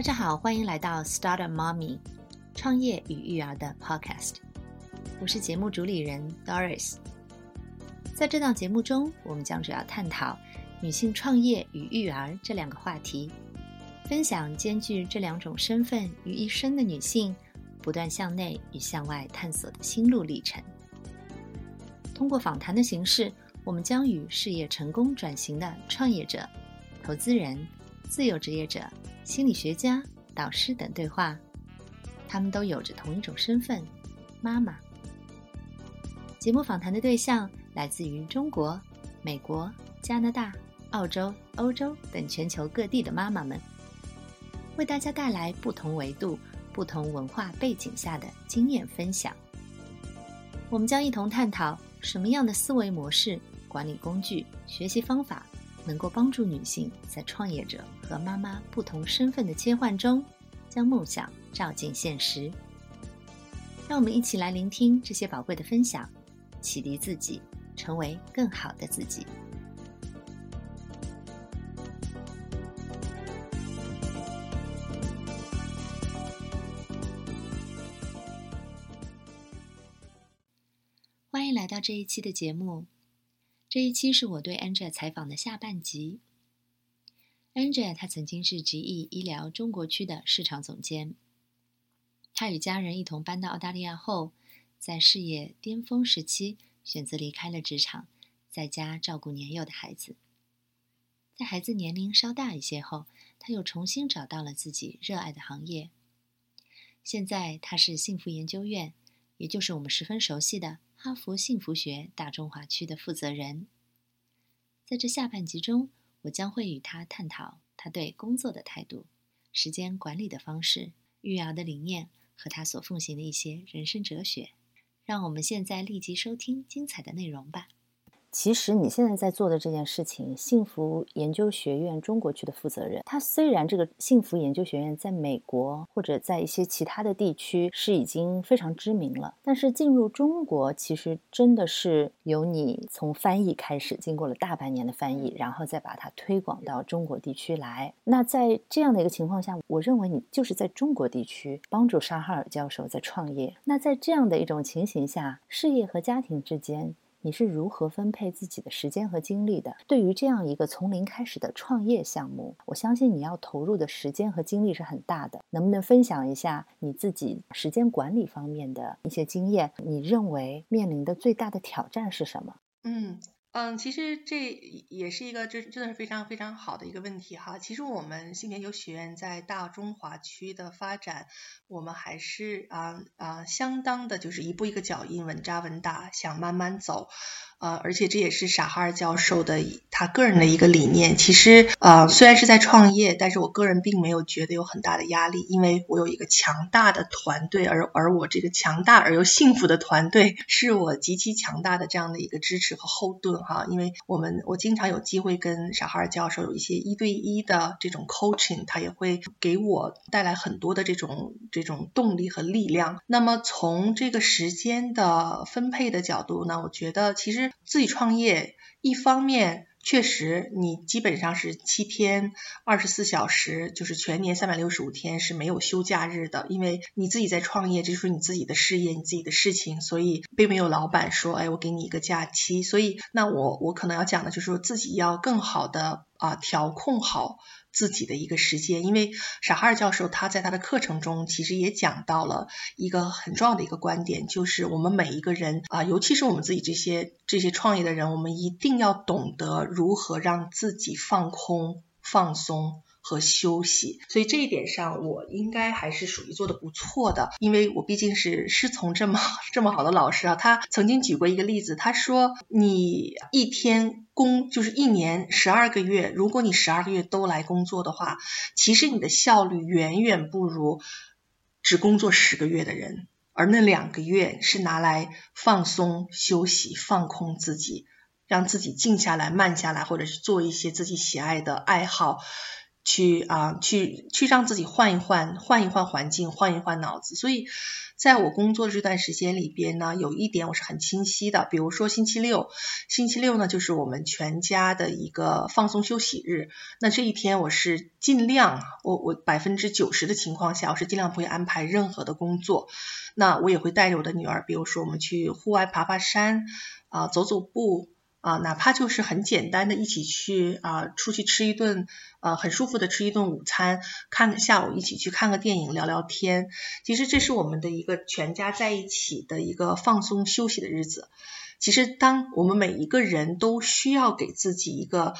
大家好，欢迎来到 Start a Mommy 创业与育儿的 Podcast。我是节目主理人 Doris。在这档节目中，我们将主要探讨女性创业与育儿这两个话题，分享兼具这两种身份于一身的女性不断向内与向外探索的心路历程。通过访谈的形式，我们将与事业成功转型的创业者、投资人、自由职业者。心理学家、导师等对话，他们都有着同一种身份——妈妈。节目访谈的对象来自于中国、美国、加拿大、澳洲、欧洲等全球各地的妈妈们，为大家带来不同维度、不同文化背景下的经验分享。我们将一同探讨什么样的思维模式、管理工具、学习方法。能够帮助女性在创业者和妈妈不同身份的切换中，将梦想照进现实。让我们一起来聆听这些宝贵的分享，启迪自己，成为更好的自己。欢迎来到这一期的节目。这一期是我对 Angela 采访的下半集。Angela 她曾经是吉益医疗中国区的市场总监。她与家人一同搬到澳大利亚后，在事业巅峰时期选择离开了职场，在家照顾年幼的孩子。在孩子年龄稍大一些后，她又重新找到了自己热爱的行业。现在她是幸福研究院，也就是我们十分熟悉的。哈佛幸福学大中华区的负责人，在这下半集中，我将会与他探讨他对工作的态度、时间管理的方式、育儿的理念和他所奉行的一些人生哲学。让我们现在立即收听精彩的内容吧。其实你现在在做的这件事情，幸福研究学院中国区的负责人，他虽然这个幸福研究学院在美国或者在一些其他的地区是已经非常知名了，但是进入中国，其实真的是由你从翻译开始，经过了大半年的翻译，然后再把它推广到中国地区来。那在这样的一个情况下，我认为你就是在中国地区帮助沙哈尔教授在创业。那在这样的一种情形下，事业和家庭之间。你是如何分配自己的时间和精力的？对于这样一个从零开始的创业项目，我相信你要投入的时间和精力是很大的。能不能分享一下你自己时间管理方面的一些经验？你认为面临的最大的挑战是什么？嗯。嗯，其实这也是一个真真的是非常非常好的一个问题哈。其实我们新研究学院在大中华区的发展，我们还是啊啊相当的就是一步一个脚印，稳扎稳打，想慢慢走。呃，而且这也是傻哈尔教授的他个人的一个理念。其实，呃，虽然是在创业，但是我个人并没有觉得有很大的压力，因为我有一个强大的团队，而而我这个强大而又幸福的团队，是我极其强大的这样的一个支持和后盾哈。因为我们我经常有机会跟傻哈尔教授有一些一对一的这种 coaching，他也会给我带来很多的这种这种动力和力量。那么从这个时间的分配的角度呢，我觉得其实。自己创业，一方面确实你基本上是七天二十四小时，就是全年三百六十五天是没有休假日的，因为你自己在创业，这就是你自己的事业，你自己的事情，所以并没有老板说，哎，我给你一个假期。所以那我我可能要讲的就是说自己要更好的啊调控好。自己的一个时间，因为傻哈尔教授他在他的课程中其实也讲到了一个很重要的一个观点，就是我们每一个人啊，尤其是我们自己这些这些创业的人，我们一定要懂得如何让自己放空、放松。和休息，所以这一点上我应该还是属于做的不错的，因为我毕竟是师从这么这么好的老师啊。他曾经举过一个例子，他说你一天工就是一年十二个月，如果你十二个月都来工作的话，其实你的效率远远不如只工作十个月的人，而那两个月是拿来放松、休息、放空自己，让自己静下来、慢下来，或者是做一些自己喜爱的爱好。去啊，去去让自己换一换，换一换环境，换一换脑子。所以，在我工作这段时间里边呢，有一点我是很清晰的，比如说星期六，星期六呢就是我们全家的一个放松休息日。那这一天我是尽量，我我百分之九十的情况下，我是尽量不会安排任何的工作。那我也会带着我的女儿，比如说我们去户外爬爬山，啊，走走步。啊，哪怕就是很简单的，一起去啊，出去吃一顿，啊，很舒服的吃一顿午餐，看下午一起去看个电影，聊聊天。其实这是我们的一个全家在一起的一个放松休息的日子。其实，当我们每一个人都需要给自己一个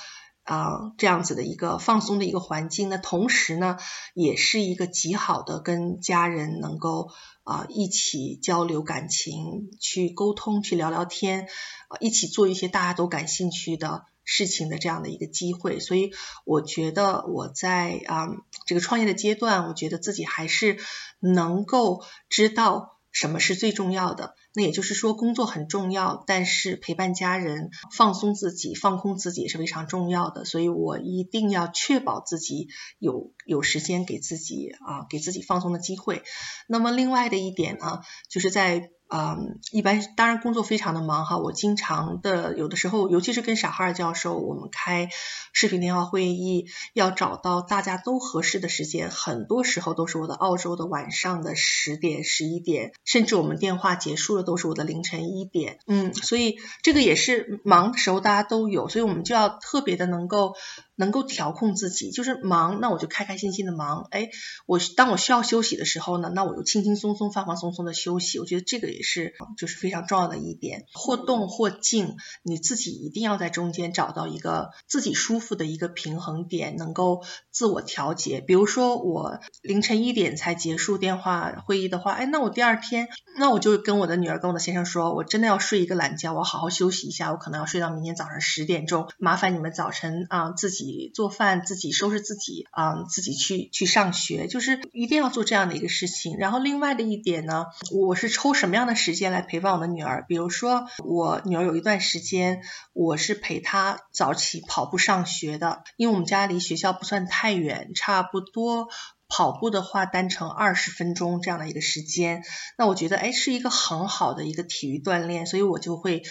啊这样子的一个放松的一个环境，那同时呢，也是一个极好的跟家人能够。啊，一起交流感情，去沟通，去聊聊天，啊，一起做一些大家都感兴趣的事情的这样的一个机会。所以，我觉得我在啊这个创业的阶段，我觉得自己还是能够知道。什么是最重要的？那也就是说，工作很重要，但是陪伴家人、放松自己、放空自己也是非常重要的。所以我一定要确保自己有有时间给自己啊，给自己放松的机会。那么另外的一点呢，就是在。嗯，一般当然工作非常的忙哈，我经常的有的时候，尤其是跟傻哈尔教授，我们开视频电话会议，要找到大家都合适的时间，很多时候都是我的澳洲的晚上的十点、十一点，甚至我们电话结束了都是我的凌晨一点。嗯，所以这个也是忙的时候大家都有，所以我们就要特别的能够。能够调控自己，就是忙，那我就开开心心的忙。哎，我当我需要休息的时候呢，那我就轻轻松松、放放松松的休息。我觉得这个也是，就是非常重要的一点。或动或静，你自己一定要在中间找到一个自己舒服的一个平衡点，能够自我调节。比如说我凌晨一点才结束电话会议的话，哎，那我第二天，那我就跟我的女儿、跟我的先生说，我真的要睡一个懒觉，我好好休息一下，我可能要睡到明天早上十点钟。麻烦你们早晨啊自己。做饭自己收拾自己啊，自己去去上学，就是一定要做这样的一个事情。然后另外的一点呢，我是抽什么样的时间来陪伴我的女儿？比如说我女儿有一段时间，我是陪她早起跑步上学的，因为我们家离学校不算太远，差不多跑步的话单程二十分钟这样的一个时间。那我觉得哎是一个很好的一个体育锻炼，所以我就会。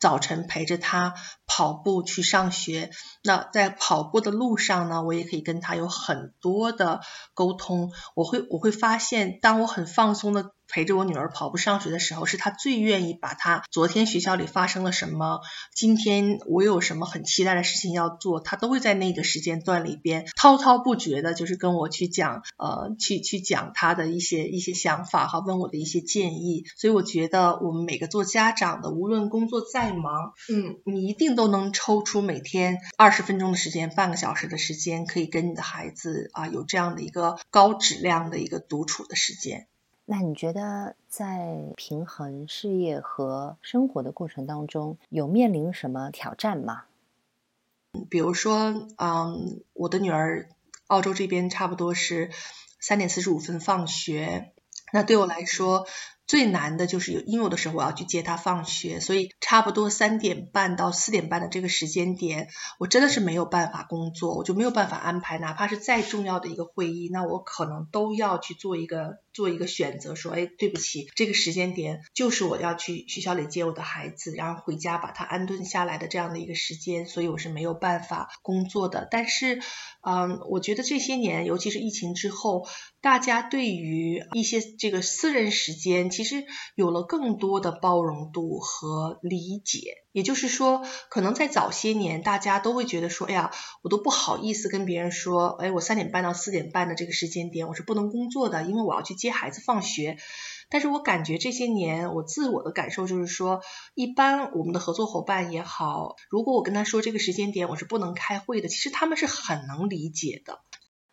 早晨陪着他跑步去上学，那在跑步的路上呢，我也可以跟他有很多的沟通。我会我会发现，当我很放松的。陪着我女儿跑步上学的时候，是她最愿意把她昨天学校里发生了什么，今天我有什么很期待的事情要做，她都会在那个时间段里边滔滔不绝的，就是跟我去讲，呃，去去讲她的一些一些想法哈，问我的一些建议。所以我觉得我们每个做家长的，无论工作再忙，嗯，你一定都能抽出每天二十分钟的时间，半个小时的时间，可以跟你的孩子啊有这样的一个高质量的一个独处的时间。那你觉得在平衡事业和生活的过程当中，有面临什么挑战吗？比如说，嗯，我的女儿澳洲这边差不多是三点四十五分放学，那对我来说。最难的就是有，因为有的时候我要去接他放学，所以差不多三点半到四点半的这个时间点，我真的是没有办法工作，我就没有办法安排，哪怕是再重要的一个会议，那我可能都要去做一个做一个选择，说，哎，对不起，这个时间点就是我要去学校里接我的孩子，然后回家把他安顿下来的这样的一个时间，所以我是没有办法工作的。但是，嗯，我觉得这些年，尤其是疫情之后，大家对于一些这个私人时间，其实有了更多的包容度和理解，也就是说，可能在早些年，大家都会觉得说，哎呀，我都不好意思跟别人说，哎，我三点半到四点半的这个时间点我是不能工作的，因为我要去接孩子放学。但是我感觉这些年，我自我的感受就是说，一般我们的合作伙伴也好，如果我跟他说这个时间点我是不能开会的，其实他们是很能理解的。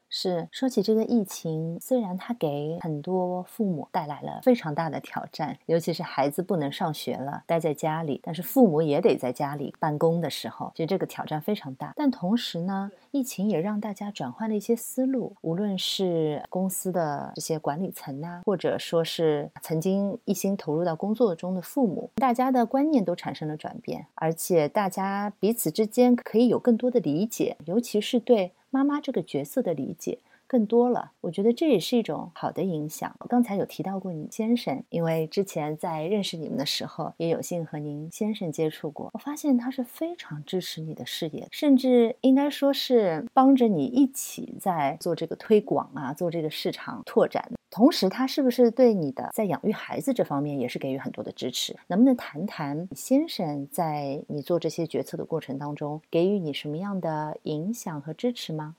是说起这个疫情，虽然它给很多父母带来了非常大的挑战，尤其是孩子不能上学了，待在家里，但是父母也得在家里办公的时候，其实这个挑战非常大。但同时呢，疫情也让大家转换了一些思路，无论是公司的这些管理层啊，或者说是曾经一心投入到工作中的父母，大家的观念都产生了转变，而且大家彼此之间可以有更多的理解，尤其是对。妈妈这个角色的理解。更多了，我觉得这也是一种好的影响。刚才有提到过你先生，因为之前在认识你们的时候，也有幸和您先生接触过。我发现他是非常支持你的事业，甚至应该说是帮着你一起在做这个推广啊，做这个市场拓展。同时，他是不是对你的在养育孩子这方面也是给予很多的支持？能不能谈谈先生在你做这些决策的过程当中，给予你什么样的影响和支持吗？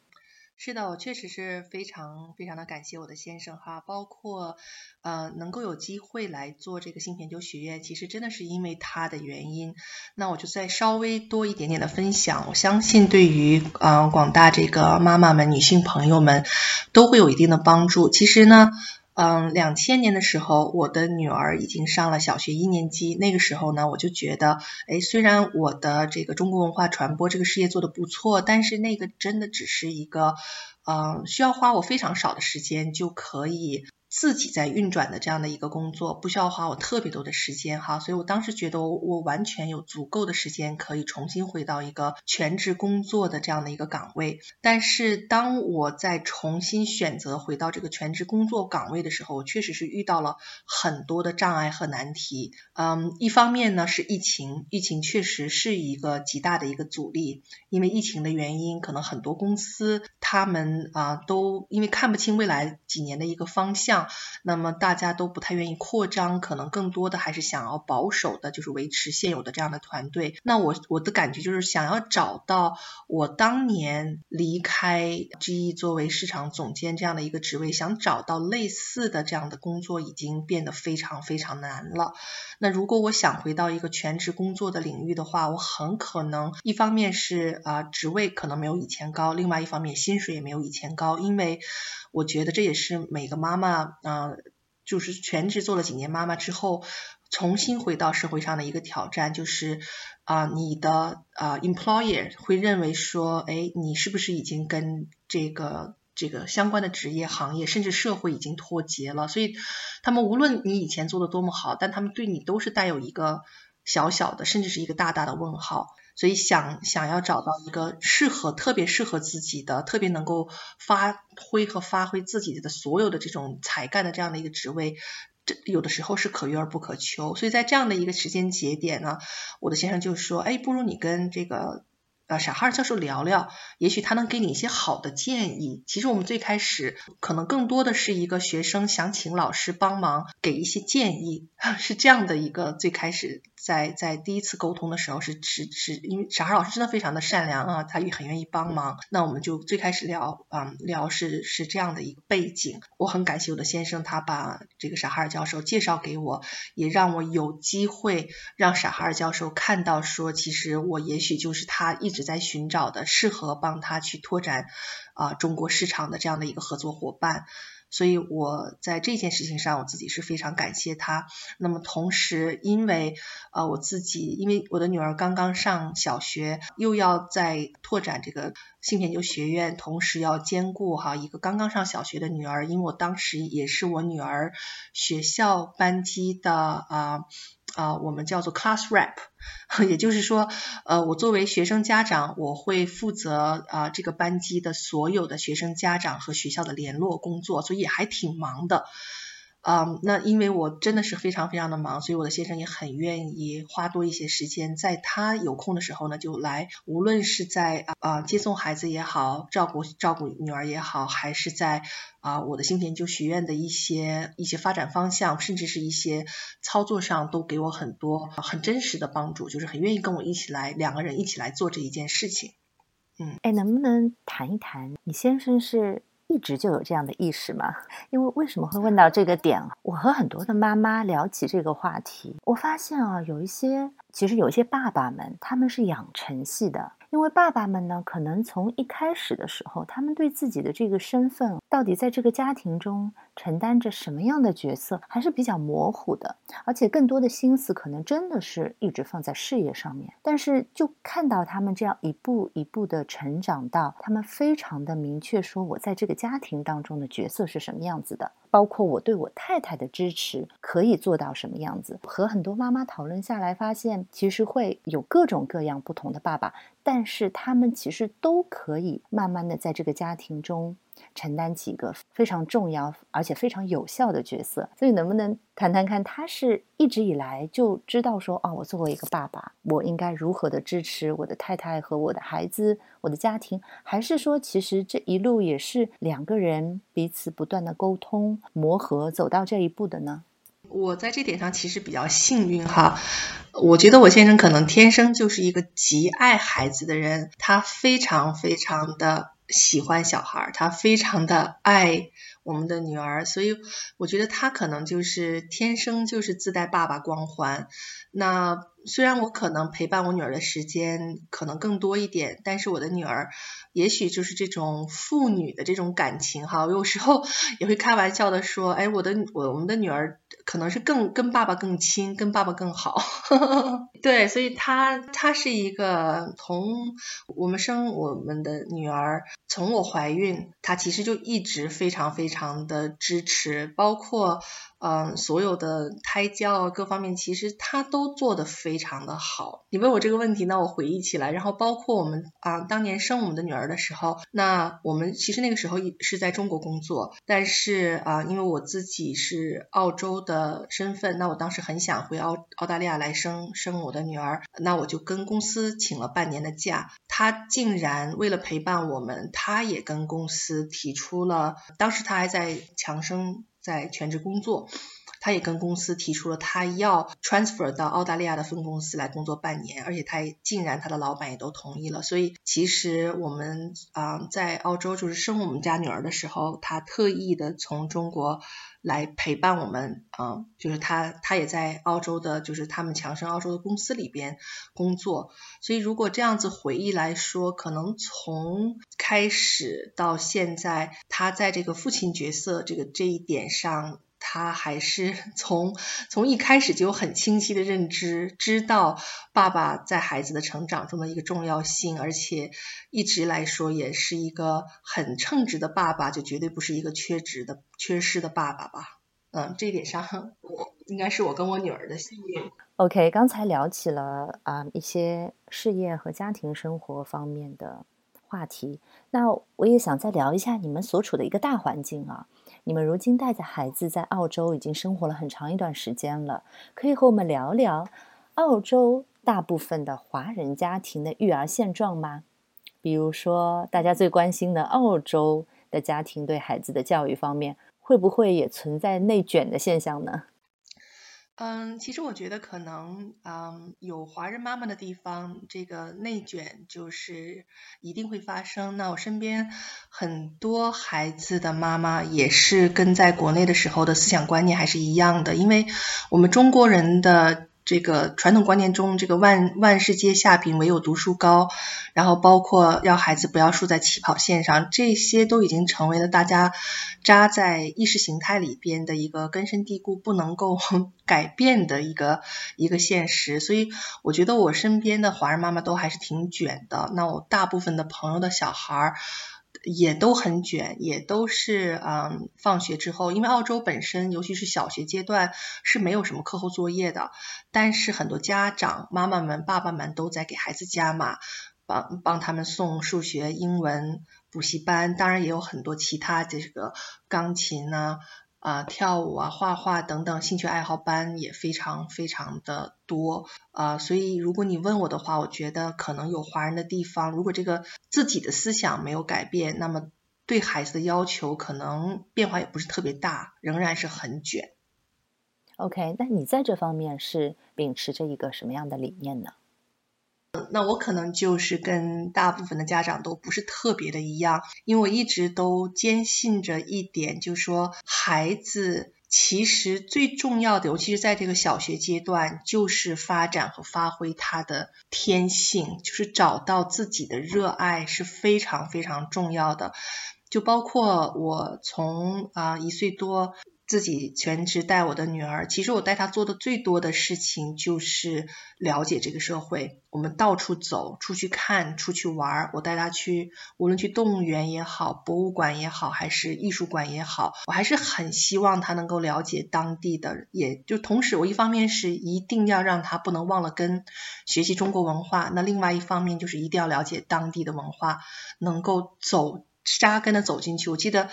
是的，我确实是非常非常的感谢我的先生哈，包括呃能够有机会来做这个新研究学院，其实真的是因为他的原因。那我就再稍微多一点点的分享，我相信对于呃广大这个妈妈们、女性朋友们都会有一定的帮助。其实呢。嗯，两千年的时候，我的女儿已经上了小学一年级。那个时候呢，我就觉得，哎，虽然我的这个中国文化传播这个事业做得不错，但是那个真的只是一个，嗯，需要花我非常少的时间就可以。自己在运转的这样的一个工作，不需要花我特别多的时间哈，所以我当时觉得我我完全有足够的时间可以重新回到一个全职工作的这样的一个岗位。但是当我在重新选择回到这个全职工作岗位的时候，我确实是遇到了很多的障碍和难题。嗯，一方面呢是疫情，疫情确实是一个极大的一个阻力，因为疫情的原因，可能很多公司他们啊都因为看不清未来几年的一个方向。那么大家都不太愿意扩张，可能更多的还是想要保守的，就是维持现有的这样的团队。那我我的感觉就是想要找到我当年离开 GE 作为市场总监这样的一个职位，想找到类似的这样的工作已经变得非常非常难了。那如果我想回到一个全职工作的领域的话，我很可能一方面是啊职位可能没有以前高，另外一方面薪水也没有以前高，因为。我觉得这也是每个妈妈，啊，就是全职做了几年妈妈之后，重新回到社会上的一个挑战，就是啊，你的啊 employer 会认为说，哎，你是不是已经跟这个这个相关的职业行业，甚至社会已经脱节了？所以他们无论你以前做的多么好，但他们对你都是带有一个小小的，甚至是一个大大的问号。所以想想要找到一个适合、特别适合自己的、特别能够发挥和发挥自己的所有的这种才干的这样的一个职位，这有的时候是可遇而不可求。所以在这样的一个时间节点呢，我的先生就说：“哎，不如你跟这个呃傻哈尔教授聊聊，也许他能给你一些好的建议。”其实我们最开始可能更多的是一个学生想请老师帮忙给一些建议，是这样的一个最开始。在在第一次沟通的时候是是是因为傻孩老师真的非常的善良啊，他也很愿意帮忙。那我们就最开始聊啊聊是是这样的一个背景。我很感谢我的先生，他把这个傻哈尔教授介绍给我，也让我有机会让傻哈尔教授看到说，其实我也许就是他一在寻找的适合帮他去拓展啊中国市场的这样的一个合作伙伴。所以我在这件事情上，我自己是非常感谢他。那么同时，因为呃我自己，因为我的女儿刚刚上小学，又要在拓展这个性研究学院，同时要兼顾哈一个刚刚上小学的女儿，因为我当时也是我女儿学校班级的啊。啊，我们叫做 class rap 也就是说，呃，我作为学生家长，我会负责啊这个班级的所有的学生家长和学校的联络工作，所以还挺忙的。啊，那因为我真的是非常非常的忙，所以我的先生也很愿意花多一些时间，在他有空的时候呢，就来，无论是在啊接送孩子也好，照顾照顾女儿也好，还是在啊我的新研究学院的一些一些发展方向，甚至是一些操作上，都给我很多很真实的帮助，就是很愿意跟我一起来，两个人一起来做这一件事情。嗯，哎，能不能谈一谈你先生是？一直就有这样的意识吗？因为为什么会问到这个点？我和很多的妈妈聊起这个话题，我发现啊，有一些其实有一些爸爸们他们是养成系的。因为爸爸们呢，可能从一开始的时候，他们对自己的这个身份到底在这个家庭中承担着什么样的角色，还是比较模糊的，而且更多的心思可能真的是一直放在事业上面。但是，就看到他们这样一步一步的成长到，他们非常的明确说，我在这个家庭当中的角色是什么样子的。包括我对我太太的支持可以做到什么样子。和很多妈妈讨论下来，发现其实会有各种各样不同的爸爸，但是他们其实都可以慢慢的在这个家庭中。承担起一个非常重要而且非常有效的角色，所以能不能谈谈看，他是一直以来就知道说，哦，我作为一个爸爸，我应该如何的支持我的太太和我的孩子，我的家庭，还是说，其实这一路也是两个人彼此不断的沟通磨合走到这一步的呢？我在这点上其实比较幸运哈，我觉得我先生可能天生就是一个极爱孩子的人，他非常非常的。喜欢小孩儿，他非常的爱我们的女儿，所以我觉得他可能就是天生就是自带爸爸光环。那虽然我可能陪伴我女儿的时间可能更多一点，但是我的女儿也许就是这种父女的这种感情哈，有时候也会开玩笑的说，哎，我的我我们的女儿。可能是更跟爸爸更亲，跟爸爸更好，对，所以他他是一个从我们生我们的女儿，从我怀孕，他其实就一直非常非常的支持，包括。嗯，所有的胎教各方面，其实他都做得非常的好。你问我这个问题，那我回忆起来，然后包括我们啊，当年生我们的女儿的时候，那我们其实那个时候是在中国工作，但是啊，因为我自己是澳洲的身份，那我当时很想回澳澳大利亚来生生我的女儿，那我就跟公司请了半年的假。他竟然为了陪伴我们，他也跟公司提出了，当时他还在强生。在全职工作，他也跟公司提出了他要 transfer 到澳大利亚的分公司来工作半年，而且他竟然他的老板也都同意了。所以其实我们啊在澳洲就是生我们家女儿的时候，他特意的从中国。来陪伴我们啊，就是他，他也在澳洲的，就是他们强生澳洲的公司里边工作。所以如果这样子回忆来说，可能从开始到现在，他在这个父亲角色这个这一点上。他还是 从从一开始就有很清晰的认知，知道爸爸在孩子的成长中的一个重要性，而且一直来说也是一个很称职的爸爸，就绝对不是一个缺职的、缺失的爸爸吧。嗯，这一点上，我应该是我跟我女儿的幸运。OK，刚才聊起了啊一些事业和家庭生活方面的话题，那我也想再聊一下你们所处的一个大环境啊。你们如今带着孩子在澳洲已经生活了很长一段时间了，可以和我们聊聊澳洲大部分的华人家庭的育儿现状吗？比如说，大家最关心的澳洲的家庭对孩子的教育方面，会不会也存在内卷的现象呢？嗯，其实我觉得可能，嗯，有华人妈妈的地方，这个内卷就是一定会发生。那我身边很多孩子的妈妈也是跟在国内的时候的思想观念还是一样的，因为我们中国人的。这个传统观念中，这个万万事皆下品，唯有读书高，然后包括要孩子不要输在起跑线上，这些都已经成为了大家扎在意识形态里边的一个根深蒂固、不能够 改变的一个一个现实。所以，我觉得我身边的华人妈妈都还是挺卷的。那我大部分的朋友的小孩儿。也都很卷，也都是嗯，放学之后，因为澳洲本身，尤其是小学阶段是没有什么课后作业的，但是很多家长妈妈们、爸爸们都在给孩子加码，帮帮他们送数学、英文补习班，当然也有很多其他这个钢琴呢。啊，跳舞啊，画画等等，兴趣爱好班也非常非常的多啊。所以，如果你问我的话，我觉得可能有华人的地方，如果这个自己的思想没有改变，那么对孩子的要求可能变化也不是特别大，仍然是很卷。OK，那你在这方面是秉持着一个什么样的理念呢？那我可能就是跟大部分的家长都不是特别的一样，因为我一直都坚信着一点，就是说孩子其实最重要的，尤其是在这个小学阶段，就是发展和发挥他的天性，就是找到自己的热爱是非常非常重要的。就包括我从啊一岁多。自己全职带我的女儿，其实我带她做的最多的事情就是了解这个社会。我们到处走，出去看，出去玩儿。我带她去，无论去动物园也好，博物馆也好，还是艺术馆也好，我还是很希望她能够了解当地的。也就同时，我一方面是一定要让她不能忘了根，学习中国文化。那另外一方面就是一定要了解当地的文化，能够走。扎根的走进去。我记得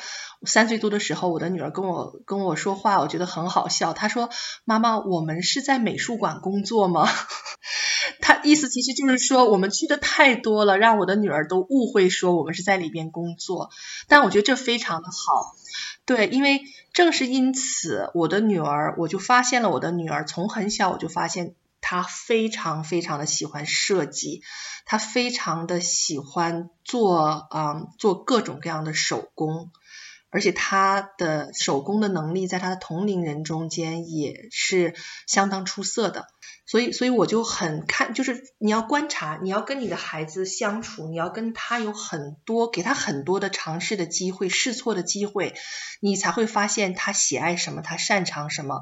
三岁多的时候，我的女儿跟我跟我说话，我觉得很好笑。她说：“妈妈，我们是在美术馆工作吗？” 她意思其实就是说，我们去的太多了，让我的女儿都误会说我们是在里边工作。但我觉得这非常的好，对，因为正是因此，我的女儿我就发现了，我的女儿从很小我就发现。他非常非常的喜欢设计，他非常的喜欢做啊做各种各样的手工，而且他的手工的能力在他的同龄人中间也是相当出色的。所以，所以我就很看，就是你要观察，你要跟你的孩子相处，你要跟他有很多给他很多的尝试的机会、试错的机会，你才会发现他喜爱什么，他擅长什么。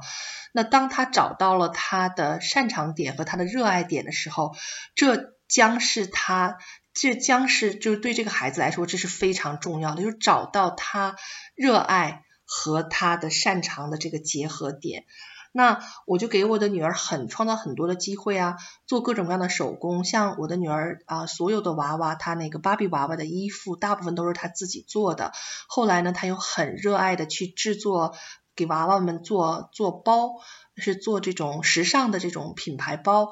那当他找到了他的擅长点和他的热爱点的时候，这将是他，这将是就是对这个孩子来说，这是非常重要的，就是找到他热爱和他的擅长的这个结合点。那我就给我的女儿很创造很多的机会啊，做各种各样的手工，像我的女儿啊，所有的娃娃，她那个芭比娃娃的衣服，大部分都是她自己做的。后来呢，她又很热爱的去制作。给娃娃们做做包，是做这种时尚的这种品牌包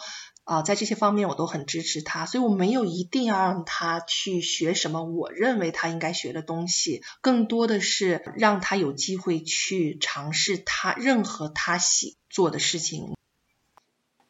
啊，在这些方面我都很支持他，所以我没有一定要让他去学什么我认为他应该学的东西，更多的是让他有机会去尝试他任何他喜做的事情。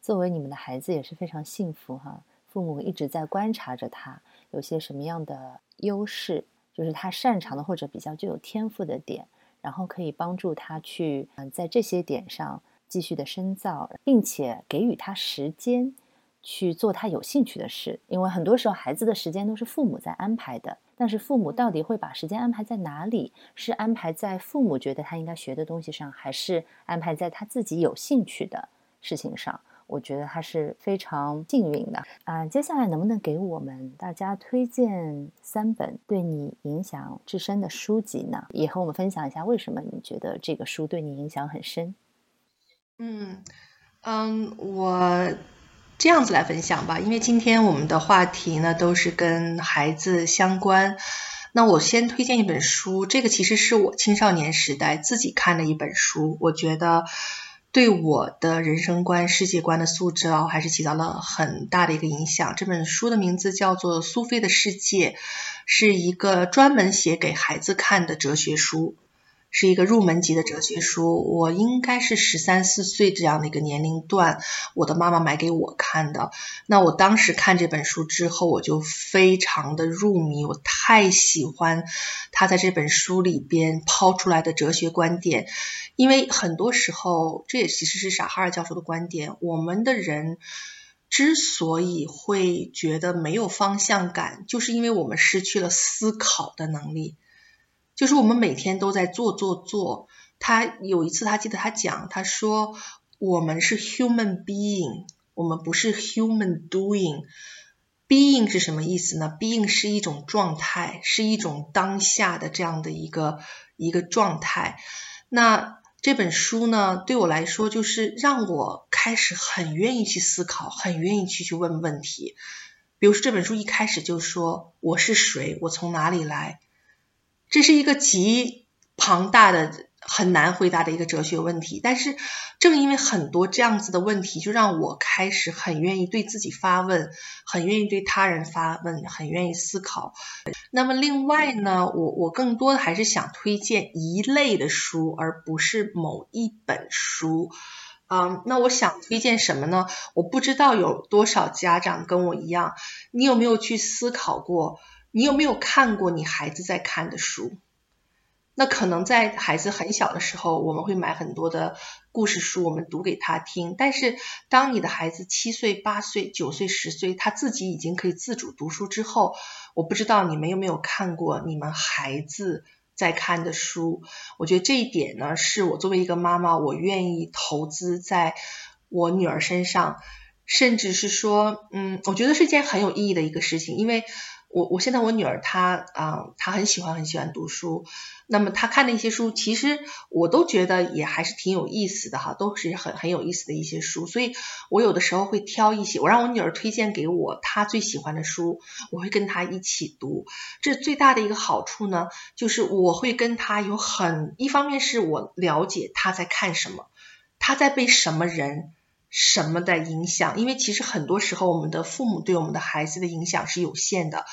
作为你们的孩子也是非常幸福哈，父母一直在观察着他有些什么样的优势，就是他擅长的或者比较具有天赋的点。然后可以帮助他去，嗯，在这些点上继续的深造，并且给予他时间去做他有兴趣的事。因为很多时候孩子的时间都是父母在安排的，但是父母到底会把时间安排在哪里？是安排在父母觉得他应该学的东西上，还是安排在他自己有兴趣的事情上？我觉得他是非常幸运的啊！接下来能不能给我们大家推荐三本对你影响至深的书籍呢？也和我们分享一下为什么你觉得这个书对你影响很深？嗯嗯，我这样子来分享吧，因为今天我们的话题呢都是跟孩子相关。那我先推荐一本书，这个其实是我青少年时代自己看的一本书，我觉得。对我的人生观、世界观的塑造，还是起到了很大的一个影响。这本书的名字叫做《苏菲的世界》，是一个专门写给孩子看的哲学书。是一个入门级的哲学书，我应该是十三四岁这样的一个年龄段，我的妈妈买给我看的。那我当时看这本书之后，我就非常的入迷，我太喜欢他在这本书里边抛出来的哲学观点。因为很多时候，这也其实是傻哈尔教授的观点，我们的人之所以会觉得没有方向感，就是因为我们失去了思考的能力。就是我们每天都在做做做。他有一次，他记得他讲，他说我们是 human being，我们不是 human doing。being 是什么意思呢？being 是一种状态，是一种当下的这样的一个一个状态。那这本书呢，对我来说就是让我开始很愿意去思考，很愿意去去问问题。比如说这本书一开始就说我是谁，我从哪里来。这是一个极庞大的、很难回答的一个哲学问题，但是正因为很多这样子的问题，就让我开始很愿意对自己发问，很愿意对他人发问，很愿意思考。那么另外呢，我我更多的还是想推荐一类的书，而不是某一本书。嗯，那我想推荐什么呢？我不知道有多少家长跟我一样，你有没有去思考过？你有没有看过你孩子在看的书？那可能在孩子很小的时候，我们会买很多的故事书，我们读给他听。但是当你的孩子七岁、八岁、九岁、十岁，他自己已经可以自主读书之后，我不知道你们有没有看过你们孩子在看的书。我觉得这一点呢，是我作为一个妈妈，我愿意投资在我女儿身上，甚至是说，嗯，我觉得是件很有意义的一个事情，因为。我我现在我女儿她啊，她很喜欢很喜欢读书。那么她看的一些书，其实我都觉得也还是挺有意思的哈，都是很很有意思的一些书。所以我有的时候会挑一些，我让我女儿推荐给我她最喜欢的书，我会跟她一起读。这最大的一个好处呢，就是我会跟她有很一方面是我了解她在看什么，她在被什么人。什么的影响？因为其实很多时候，我们的父母对我们的孩子的影响是有限的。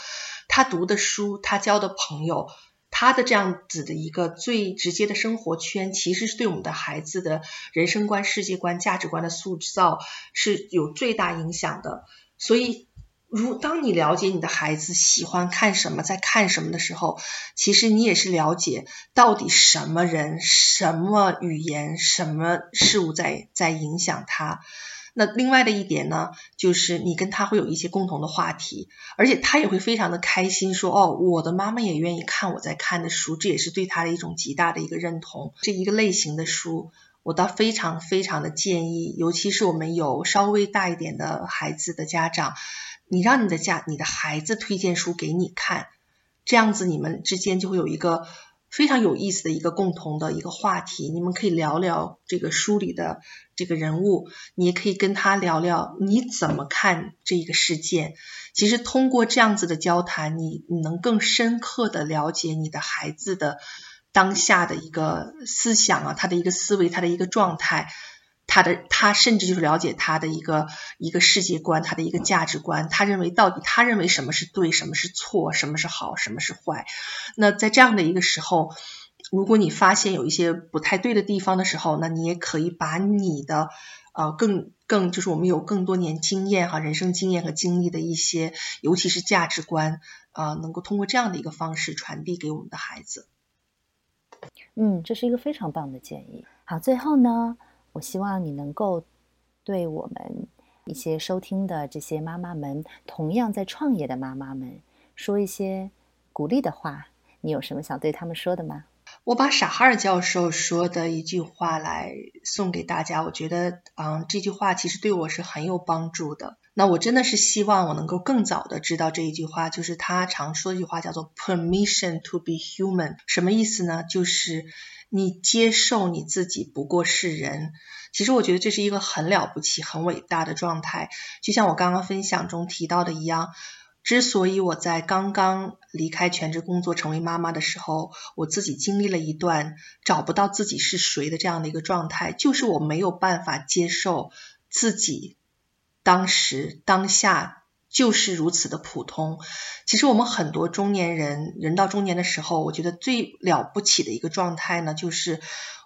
他读的书，他交的朋友，他的这样子的一个最直接的生活圈，其实是对我们的孩子的人生观、世界观、价值观的塑造是有最大影响的。所以。如当你了解你的孩子喜欢看什么，在看什么的时候，其实你也是了解到底什么人、什么语言、什么事物在在影响他。那另外的一点呢，就是你跟他会有一些共同的话题，而且他也会非常的开心，说哦，我的妈妈也愿意看我在看的书，这也是对他的一种极大的一个认同。这一个类型的书，我倒非常非常的建议，尤其是我们有稍微大一点的孩子的家长。你让你的家、你的孩子推荐书给你看，这样子你们之间就会有一个非常有意思的一个共同的一个话题。你们可以聊聊这个书里的这个人物，你也可以跟他聊聊你怎么看这个事件。其实通过这样子的交谈，你你能更深刻的了解你的孩子的当下的一个思想啊，他的一个思维，他的一个状态。他的他甚至就是了解他的一个一个世界观，他的一个价值观，他认为到底他认为什么是对，什么是错，什么是好，什么是坏。那在这样的一个时候，如果你发现有一些不太对的地方的时候，那你也可以把你的呃更更就是我们有更多年经验哈，人生经验和经历的一些，尤其是价值观啊，能够通过这样的一个方式传递给我们的孩子。嗯，这是一个非常棒的建议。好，最后呢？我希望你能够对我们一些收听的这些妈妈们，同样在创业的妈妈们，说一些鼓励的话。你有什么想对他们说的吗？我把傻哈尔教授说的一句话来送给大家。我觉得，嗯，这句话其实对我是很有帮助的。那我真的是希望我能够更早的知道这一句话，就是他常说的一句话，叫做 “permission to be human”。什么意思呢？就是。你接受你自己不过是人，其实我觉得这是一个很了不起、很伟大的状态。就像我刚刚分享中提到的一样，之所以我在刚刚离开全职工作成为妈妈的时候，我自己经历了一段找不到自己是谁的这样的一个状态，就是我没有办法接受自己当时当下。就是如此的普通。其实我们很多中年人，人到中年的时候，我觉得最了不起的一个状态呢，就是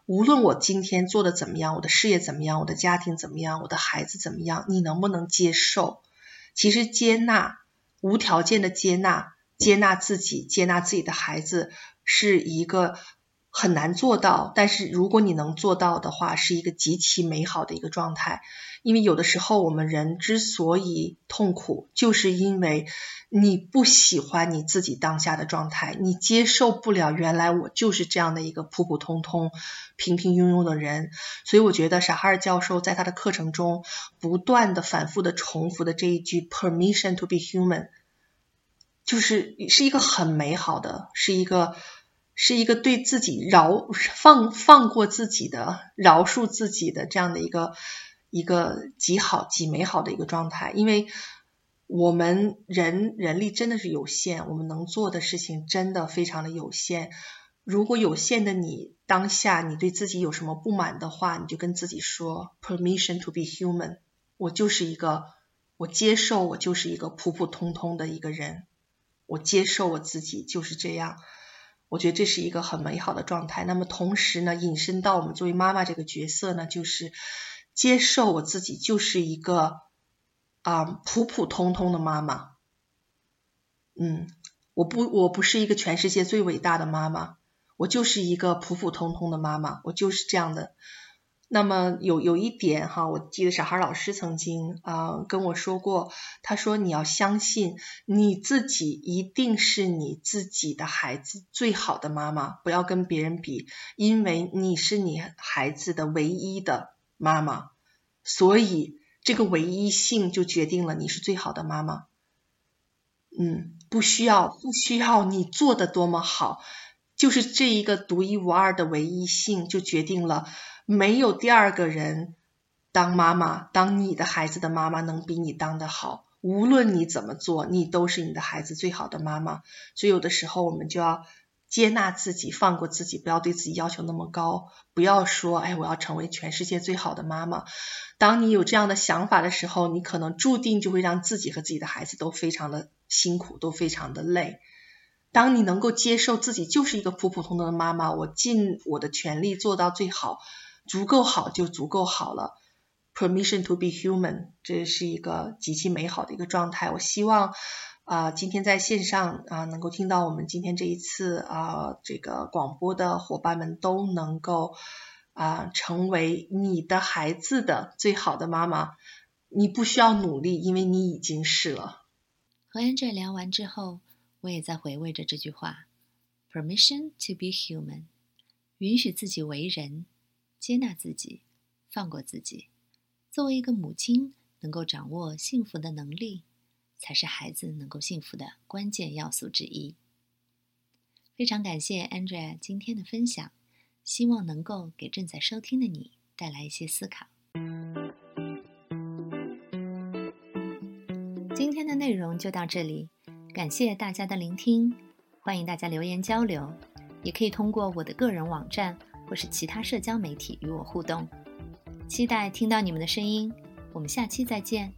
无论我今天做的怎么样，我的事业怎么样，我的家庭怎么样，我的孩子怎么样，你能不能接受？其实接纳，无条件的接纳，接纳自己，接纳自己的孩子，是一个。很难做到，但是如果你能做到的话，是一个极其美好的一个状态。因为有的时候我们人之所以痛苦，就是因为你不喜欢你自己当下的状态，你接受不了原来我就是这样的一个普普通通、平平庸庸的人。所以我觉得傻哈尔教授在他的课程中不断的反复的重复的这一句 “permission to be human”，就是是一个很美好的，是一个。是一个对自己饶放放过自己的饶恕自己的这样的一个一个极好极美好的一个状态，因为我们人人力真的是有限，我们能做的事情真的非常的有限。如果有限的你当下你对自己有什么不满的话，你就跟自己说：permission to be human，我就是一个，我接受我就是一个普普通通的一个人，我接受我自己就是这样。我觉得这是一个很美好的状态。那么同时呢，引申到我们作为妈妈这个角色呢，就是接受我自己就是一个啊普普通通的妈妈。嗯，我不我不是一个全世界最伟大的妈妈，我就是一个普普通通的妈妈，我就是这样的。那么有有一点哈，我记得小孩老师曾经啊跟我说过，他说你要相信你自己一定是你自己的孩子最好的妈妈，不要跟别人比，因为你是你孩子的唯一的妈妈，所以这个唯一性就决定了你是最好的妈妈。嗯，不需要不需要你做的多么好，就是这一个独一无二的唯一性就决定了。没有第二个人当妈妈，当你的孩子的妈妈能比你当的好。无论你怎么做，你都是你的孩子最好的妈妈。所以有的时候我们就要接纳自己，放过自己，不要对自己要求那么高。不要说，哎，我要成为全世界最好的妈妈。当你有这样的想法的时候，你可能注定就会让自己和自己的孩子都非常的辛苦，都非常的累。当你能够接受自己就是一个普普通通的妈妈，我尽我的全力做到最好。足够好就足够好了，permission to be human，这是一个极其美好的一个状态。我希望啊，今天在线上啊，能够听到我们今天这一次啊这个广播的伙伴们都能够啊成为你的孩子的最好的妈妈。你不需要努力，因为你已经是了。和 Angel 聊完之后，我也在回味着这句话：permission to be human，允许自己为人。接纳自己，放过自己。作为一个母亲，能够掌握幸福的能力，才是孩子能够幸福的关键要素之一。非常感谢 Andrea 今天的分享，希望能够给正在收听的你带来一些思考。今天的内容就到这里，感谢大家的聆听，欢迎大家留言交流，也可以通过我的个人网站。或是其他社交媒体与我互动，期待听到你们的声音。我们下期再见。